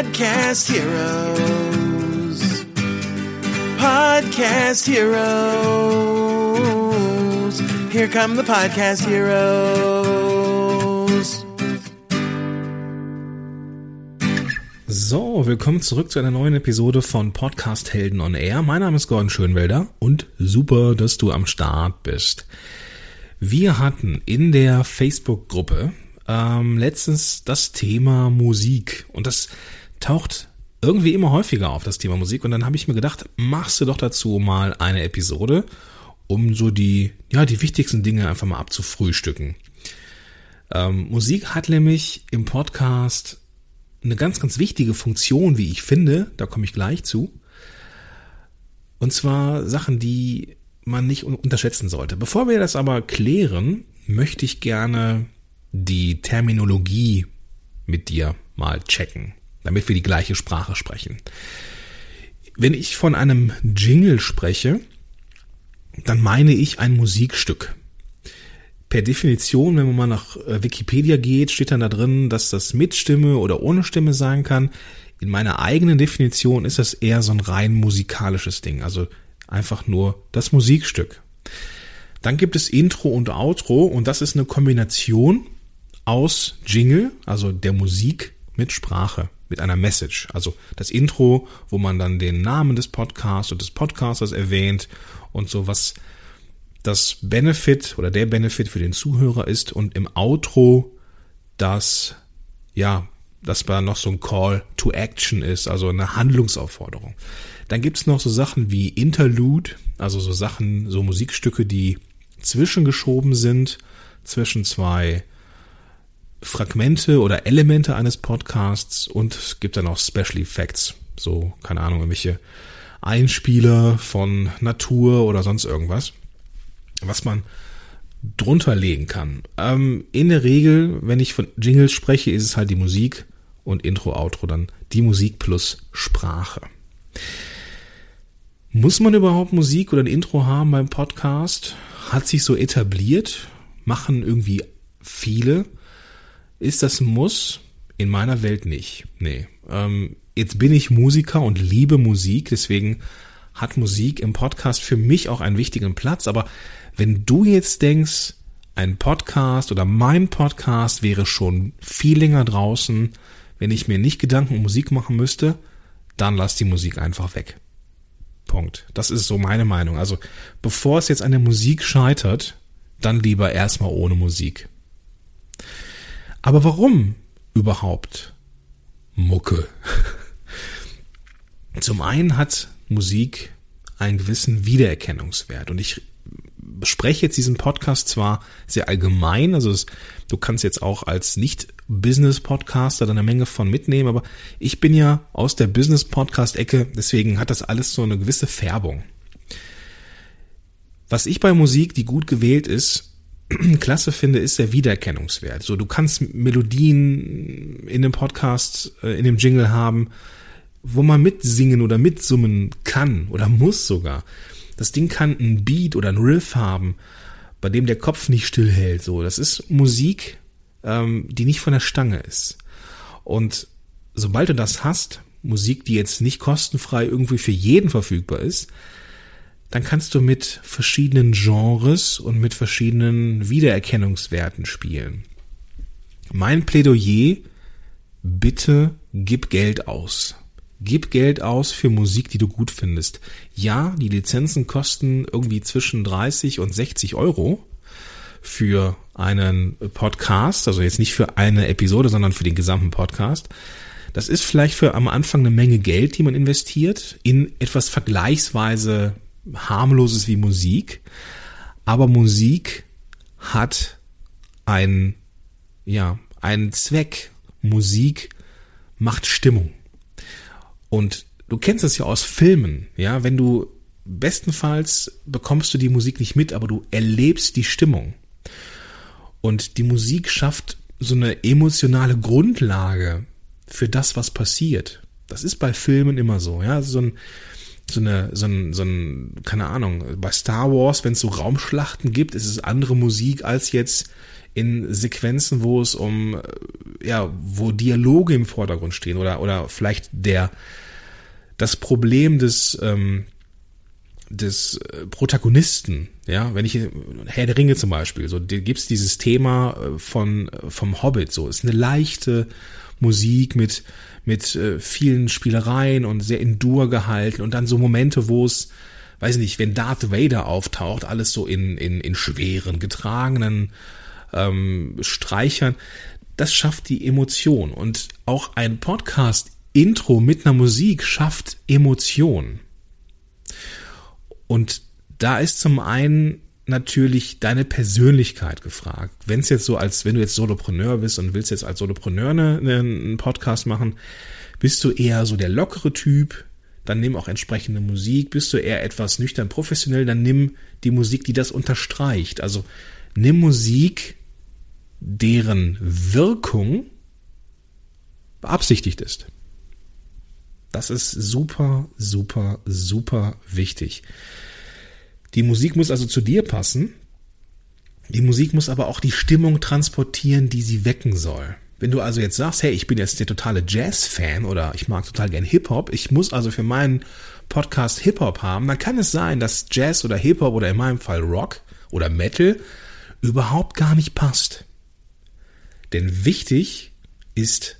Podcast Heroes. Podcast Heroes. Here come the Podcast Heroes. So, willkommen zurück zu einer neuen Episode von Podcast Helden on Air. Mein Name ist Gordon Schönwelder und super, dass du am Start bist. Wir hatten in der Facebook-Gruppe ähm, letztens das Thema Musik und das taucht irgendwie immer häufiger auf, das Thema Musik. Und dann habe ich mir gedacht, machst du doch dazu mal eine Episode, um so die, ja, die wichtigsten Dinge einfach mal abzufrühstücken. Ähm, Musik hat nämlich im Podcast eine ganz, ganz wichtige Funktion, wie ich finde. Da komme ich gleich zu. Und zwar Sachen, die man nicht unterschätzen sollte. Bevor wir das aber klären, möchte ich gerne die Terminologie mit dir mal checken, damit wir die gleiche Sprache sprechen. Wenn ich von einem Jingle spreche, dann meine ich ein Musikstück. Per Definition, wenn man mal nach äh, Wikipedia geht, steht dann da drin, dass das mit Stimme oder ohne Stimme sein kann. In meiner eigenen Definition ist das eher so ein rein musikalisches Ding, also einfach nur das Musikstück. Dann gibt es Intro und Outro und das ist eine Kombination aus Jingle, also der Musik mit Sprache, mit einer Message. Also das Intro, wo man dann den Namen des Podcasts und des Podcasters erwähnt und so was das Benefit oder der Benefit für den Zuhörer ist und im Outro das, ja, dass da noch so ein Call to Action ist, also eine Handlungsaufforderung. Dann gibt's noch so Sachen wie Interlude, also so Sachen, so Musikstücke, die zwischengeschoben sind zwischen zwei Fragmente oder Elemente eines Podcasts und es gibt dann auch Special Effects, so, keine Ahnung, irgendwelche Einspieler von Natur oder sonst irgendwas, was man drunter legen kann. Ähm, in der Regel, wenn ich von Jingles spreche, ist es halt die Musik und Intro, Outro dann die Musik plus Sprache. Muss man überhaupt Musik oder ein Intro haben beim Podcast? Hat sich so etabliert? Machen irgendwie viele? Ist das Muss? In meiner Welt nicht. Nee. Ähm, jetzt bin ich Musiker und liebe Musik, deswegen hat Musik im Podcast für mich auch einen wichtigen Platz. Aber wenn du jetzt denkst, ein Podcast oder mein Podcast wäre schon viel länger draußen, wenn ich mir nicht Gedanken um Musik machen müsste, dann lass die Musik einfach weg. Punkt. Das ist so meine Meinung. Also bevor es jetzt an der Musik scheitert, dann lieber erstmal ohne Musik. Aber warum überhaupt Mucke? Zum einen hat Musik einen gewissen Wiedererkennungswert und ich spreche jetzt diesen Podcast zwar sehr allgemein, also es, du kannst jetzt auch als Nicht-Business-Podcaster da eine Menge von mitnehmen, aber ich bin ja aus der Business-Podcast-Ecke, deswegen hat das alles so eine gewisse Färbung. Was ich bei Musik, die gut gewählt ist, klasse finde, ist der Wiedererkennungswert. So, du kannst Melodien in dem Podcast, äh, in dem Jingle haben, wo man mitsingen oder mitsummen kann oder muss sogar. Das Ding kann ein Beat oder ein Riff haben, bei dem der Kopf nicht stillhält. So, das ist Musik, ähm, die nicht von der Stange ist. Und sobald du das hast, Musik, die jetzt nicht kostenfrei irgendwie für jeden verfügbar ist, dann kannst du mit verschiedenen Genres und mit verschiedenen Wiedererkennungswerten spielen. Mein Plädoyer, bitte gib Geld aus. Gib Geld aus für Musik, die du gut findest. Ja, die Lizenzen kosten irgendwie zwischen 30 und 60 Euro für einen Podcast, also jetzt nicht für eine Episode, sondern für den gesamten Podcast. Das ist vielleicht für am Anfang eine Menge Geld, die man investiert in etwas vergleichsweise harmloses wie Musik, aber Musik hat einen, ja, einen Zweck. Musik macht Stimmung. Und du kennst das ja aus Filmen, ja, wenn du bestenfalls bekommst du die Musik nicht mit, aber du erlebst die Stimmung. Und die Musik schafft so eine emotionale Grundlage für das, was passiert. Das ist bei Filmen immer so, ja, so ein so eine, so ein, so ein, keine Ahnung, bei Star Wars, wenn es so Raumschlachten gibt, ist es andere Musik als jetzt in Sequenzen, wo es um ja, wo Dialoge im Vordergrund stehen oder, oder vielleicht der, das Problem des, ähm, des äh, Protagonisten, ja, wenn ich Herr der Ringe zum Beispiel, so gibt's dieses Thema äh, von vom Hobbit, so ist eine leichte Musik mit mit äh, vielen Spielereien und sehr in Dur gehalten und dann so Momente, wo es, weiß ich nicht, wenn Darth Vader auftaucht, alles so in in in schweren getragenen ähm, Streichern, das schafft die Emotion und auch ein Podcast Intro mit einer Musik schafft Emotion. Und da ist zum einen natürlich deine Persönlichkeit gefragt. Wenn es jetzt so als, wenn du jetzt Solopreneur bist und willst jetzt als Solopreneur eine, einen Podcast machen, bist du eher so der lockere Typ, dann nimm auch entsprechende Musik. Bist du eher etwas nüchtern professionell, dann nimm die Musik, die das unterstreicht. Also nimm Musik, deren Wirkung beabsichtigt ist. Das ist super, super, super wichtig. Die Musik muss also zu dir passen. Die Musik muss aber auch die Stimmung transportieren, die sie wecken soll. Wenn du also jetzt sagst, hey, ich bin jetzt der totale Jazz-Fan oder ich mag total gern Hip-Hop, ich muss also für meinen Podcast Hip-Hop haben, dann kann es sein, dass Jazz oder Hip-Hop oder in meinem Fall Rock oder Metal überhaupt gar nicht passt. Denn wichtig ist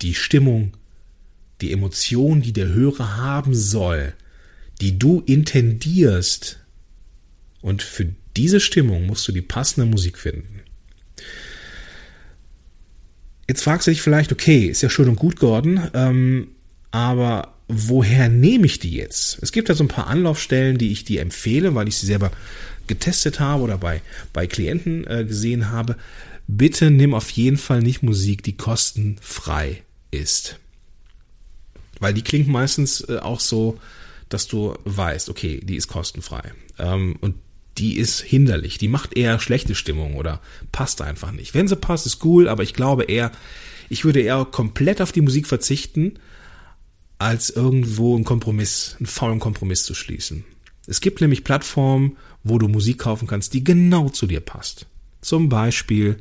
die Stimmung, die Emotion, die der Hörer haben soll, die du intendierst. Und für diese Stimmung musst du die passende Musik finden. Jetzt fragst du dich vielleicht, okay, ist ja schön und gut, Gordon, ähm, aber woher nehme ich die jetzt? Es gibt ja so ein paar Anlaufstellen, die ich dir empfehle, weil ich sie selber getestet habe oder bei, bei Klienten äh, gesehen habe. Bitte nimm auf jeden Fall nicht Musik, die kostenfrei ist. Weil die klingt meistens äh, auch so, dass du weißt, okay, die ist kostenfrei. Ähm, und die ist hinderlich. Die macht eher schlechte Stimmung oder passt einfach nicht. Wenn sie passt, ist cool, aber ich glaube eher, ich würde eher komplett auf die Musik verzichten, als irgendwo einen Kompromiss, einen faulen Kompromiss zu schließen. Es gibt nämlich Plattformen, wo du Musik kaufen kannst, die genau zu dir passt. Zum Beispiel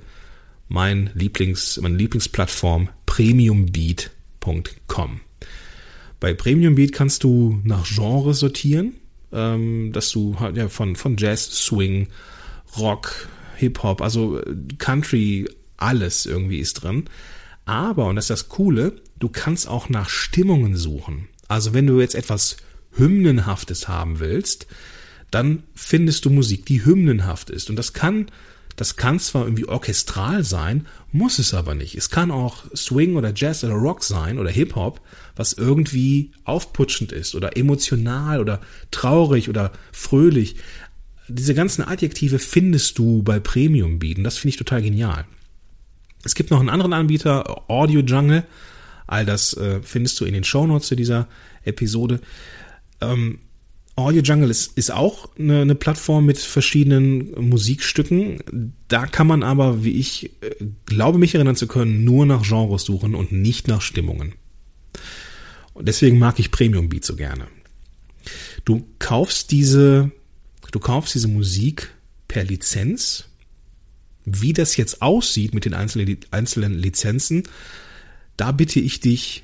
mein Lieblings, meine Lieblingsplattform premiumbeat.com. Bei Premium Beat kannst du nach Genre sortieren, ähm, dass du halt ja von, von Jazz, Swing, Rock, Hip-Hop, also äh, Country, alles irgendwie ist drin. Aber, und das ist das Coole, du kannst auch nach Stimmungen suchen. Also wenn du jetzt etwas Hymnenhaftes haben willst, dann findest du Musik, die hymnenhaft ist. Und das kann das kann zwar irgendwie orchestral sein, muss es aber nicht. Es kann auch Swing oder Jazz oder Rock sein oder Hip-Hop, was irgendwie aufputschend ist oder emotional oder traurig oder fröhlich. Diese ganzen Adjektive findest du bei Premium bieten. Das finde ich total genial. Es gibt noch einen anderen Anbieter, Audio Jungle. All das äh, findest du in den Shownotes zu dieser Episode. Ähm, Audio Jungle ist, ist auch eine, eine Plattform mit verschiedenen Musikstücken. Da kann man aber, wie ich äh, glaube, mich erinnern zu können, nur nach Genres suchen und nicht nach Stimmungen. Und deswegen mag ich Premium Beat so gerne. Du kaufst diese, du kaufst diese Musik per Lizenz. Wie das jetzt aussieht mit den einzelnen, Lizenzen, da bitte ich dich,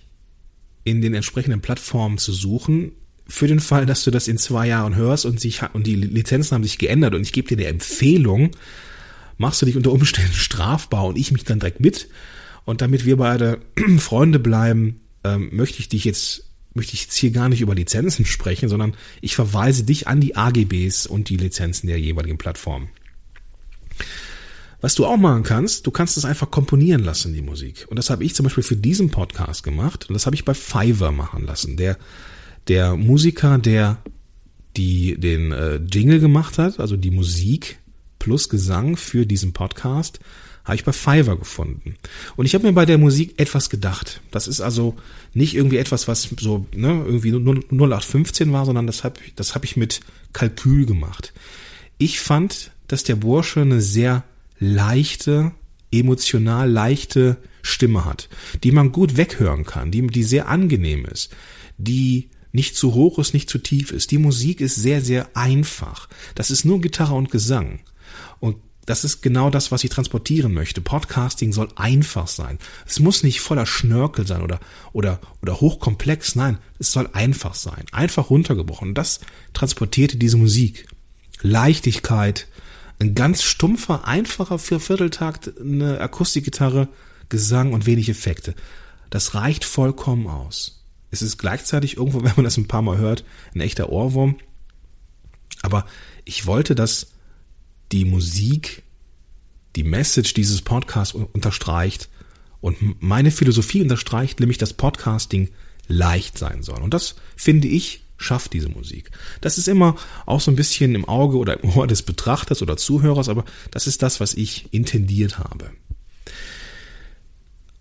in den entsprechenden Plattformen zu suchen für den Fall, dass du das in zwei Jahren hörst und sich und die Lizenzen haben sich geändert und ich gebe dir eine Empfehlung, machst du dich unter Umständen strafbar und ich mich dann direkt mit. Und damit wir beide Freunde bleiben, ähm, möchte ich dich jetzt möchte ich jetzt hier gar nicht über Lizenzen sprechen, sondern ich verweise dich an die AGBs und die Lizenzen der jeweiligen Plattform. Was du auch machen kannst, du kannst es einfach komponieren lassen, die Musik. Und das habe ich zum Beispiel für diesen Podcast gemacht und das habe ich bei Fiverr machen lassen. Der der Musiker, der die den äh, Jingle gemacht hat, also die Musik plus Gesang für diesen Podcast, habe ich bei Fiverr gefunden. Und ich habe mir bei der Musik etwas gedacht. Das ist also nicht irgendwie etwas, was so ne, irgendwie 0815 war, sondern das habe das hab ich mit Kalkül gemacht. Ich fand, dass der Bursche eine sehr leichte, emotional leichte Stimme hat, die man gut weghören kann, die, die sehr angenehm ist, die nicht zu hoch ist, nicht zu tief ist. Die Musik ist sehr, sehr einfach. Das ist nur Gitarre und Gesang. Das ist genau das, was ich transportieren möchte. Podcasting soll einfach sein. Es muss nicht voller Schnörkel sein oder, oder, oder hochkomplex. Nein, es soll einfach sein. Einfach runtergebrochen. Das transportierte diese Musik. Leichtigkeit, ein ganz stumpfer, einfacher Viervierteltakt, eine Akustikgitarre, Gesang und wenig Effekte. Das reicht vollkommen aus. Es ist gleichzeitig irgendwo, wenn man das ein paar Mal hört, ein echter Ohrwurm. Aber ich wollte, dass die Musik die Message dieses Podcasts unterstreicht und meine Philosophie unterstreicht, nämlich dass Podcasting leicht sein soll. Und das finde ich schafft diese Musik. Das ist immer auch so ein bisschen im Auge oder im Ohr des Betrachters oder Zuhörers, aber das ist das, was ich intendiert habe.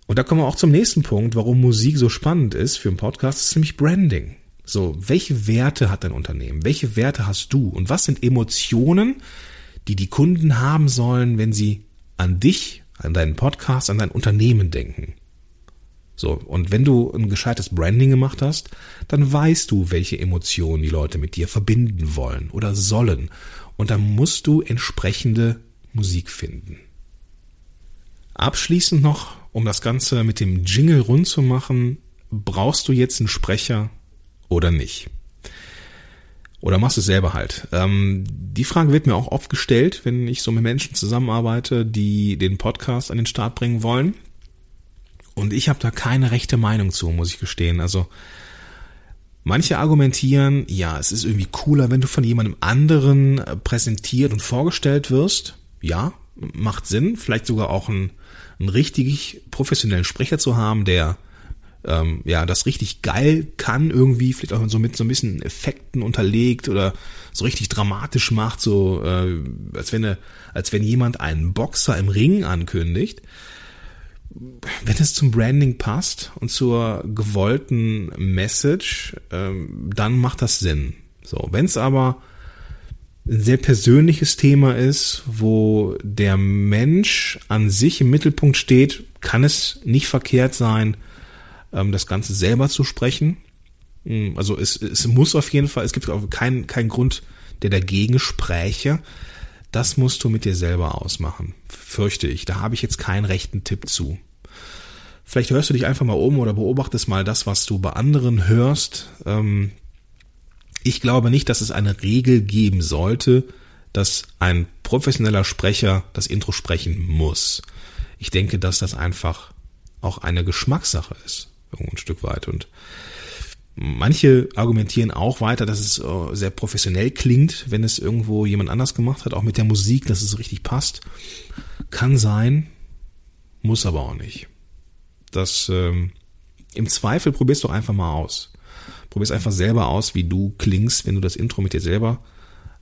Und da kommen wir auch zum nächsten Punkt, warum Musik so spannend ist für einen Podcast, ist nämlich Branding. So, welche Werte hat dein Unternehmen? Welche Werte hast du? Und was sind Emotionen, die die Kunden haben sollen, wenn sie an dich, an deinen Podcast, an dein Unternehmen denken. So, und wenn du ein gescheites Branding gemacht hast, dann weißt du, welche Emotionen die Leute mit dir verbinden wollen oder sollen. Und dann musst du entsprechende Musik finden. Abschließend noch, um das Ganze mit dem Jingle rund zu machen, brauchst du jetzt einen Sprecher oder nicht? Oder machst du es selber halt? Ähm, die Frage wird mir auch oft gestellt, wenn ich so mit Menschen zusammenarbeite, die den Podcast an den Start bringen wollen. Und ich habe da keine rechte Meinung zu, muss ich gestehen. Also manche argumentieren, ja, es ist irgendwie cooler, wenn du von jemandem anderen äh, präsentiert und vorgestellt wirst. Ja, macht Sinn. Vielleicht sogar auch einen, einen richtig professionellen Sprecher zu haben, der ähm, ja das richtig geil kann irgendwie, vielleicht auch so mit so ein bisschen Effekten unterlegt oder so richtig dramatisch macht, so äh, als wenn als wenn jemand einen Boxer im Ring ankündigt. Wenn es zum Branding passt und zur gewollten Message, ähm, dann macht das Sinn. So, wenn es aber ein sehr persönliches Thema ist, wo der Mensch an sich im Mittelpunkt steht, kann es nicht verkehrt sein, ähm, das Ganze selber zu sprechen. Mm, also es, es muss auf jeden Fall, es gibt keinen keinen Grund, der dagegen spräche. Das musst du mit dir selber ausmachen, fürchte ich. Da habe ich jetzt keinen rechten Tipp zu. Vielleicht hörst du dich einfach mal um oder beobachtest mal das, was du bei anderen hörst. Ähm, ich glaube nicht, dass es eine Regel geben sollte, dass ein professioneller Sprecher das Intro sprechen muss. Ich denke, dass das einfach auch eine Geschmackssache ist ein Stück weit. Und manche argumentieren auch weiter, dass es äh, sehr professionell klingt, wenn es irgendwo jemand anders gemacht hat, auch mit der Musik, dass es richtig passt. Kann sein, muss aber auch nicht. Das ähm, im Zweifel probierst du einfach mal aus. Probierst einfach selber aus, wie du klingst, wenn du das Intro mit dir selber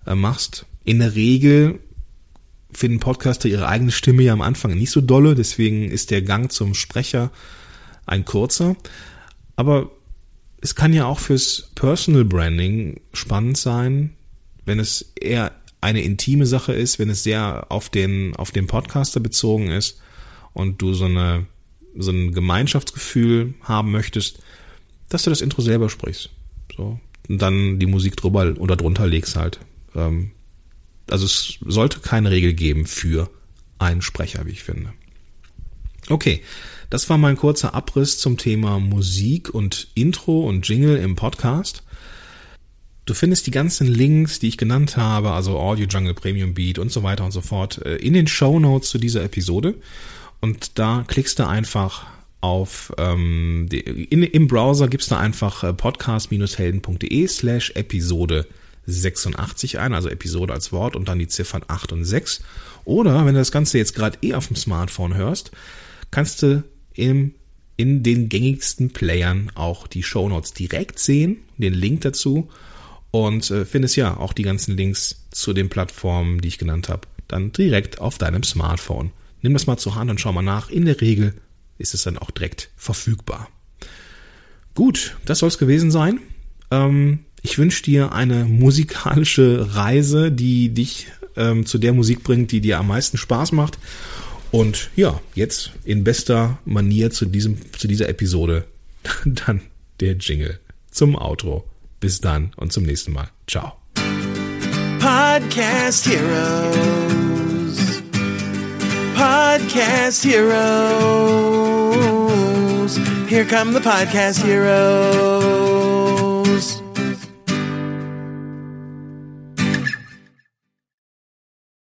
äh, machst. In der Regel finden Podcaster ihre eigene Stimme ja am Anfang nicht so dolle, deswegen ist der Gang zum Sprecher ein kurzer. Aber es kann ja auch fürs Personal Branding spannend sein, wenn es eher eine intime Sache ist, wenn es sehr auf den, auf den Podcaster bezogen ist und du so eine, so ein Gemeinschaftsgefühl haben möchtest, dass du das Intro selber sprichst. So. Und dann die Musik drüber oder drunter legst halt. Ähm, also es sollte keine Regel geben für einen Sprecher, wie ich finde. Okay, das war mein kurzer Abriss zum Thema Musik und Intro und Jingle im Podcast. Du findest die ganzen Links, die ich genannt habe, also Audio Jungle, Premium Beat und so weiter und so fort, äh, in den Show Notes zu dieser Episode. Und da klickst du einfach auf ähm, die, in, im Browser gibst du einfach äh, podcast-helden.de slash Episode 86 ein, also Episode als Wort und dann die Ziffern 8 und 6. Oder wenn du das Ganze jetzt gerade eh auf dem Smartphone hörst, kannst du im, in den gängigsten Playern auch die Show Notes direkt sehen, den Link dazu und äh, findest ja auch die ganzen Links zu den Plattformen, die ich genannt habe, dann direkt auf deinem Smartphone. Nimm das mal zur Hand und schau mal nach. In der Regel ist es dann auch direkt verfügbar. Gut, das soll es gewesen sein. Ähm, ich wünsche dir eine musikalische Reise, die dich ähm, zu der Musik bringt, die dir am meisten Spaß macht. Und ja, jetzt in bester Manier zu diesem, zu dieser Episode dann der Jingle zum Outro. Bis dann und zum nächsten Mal. Ciao. Podcast Heroes. Podcast Heroes. Here come the Podcast Heroes.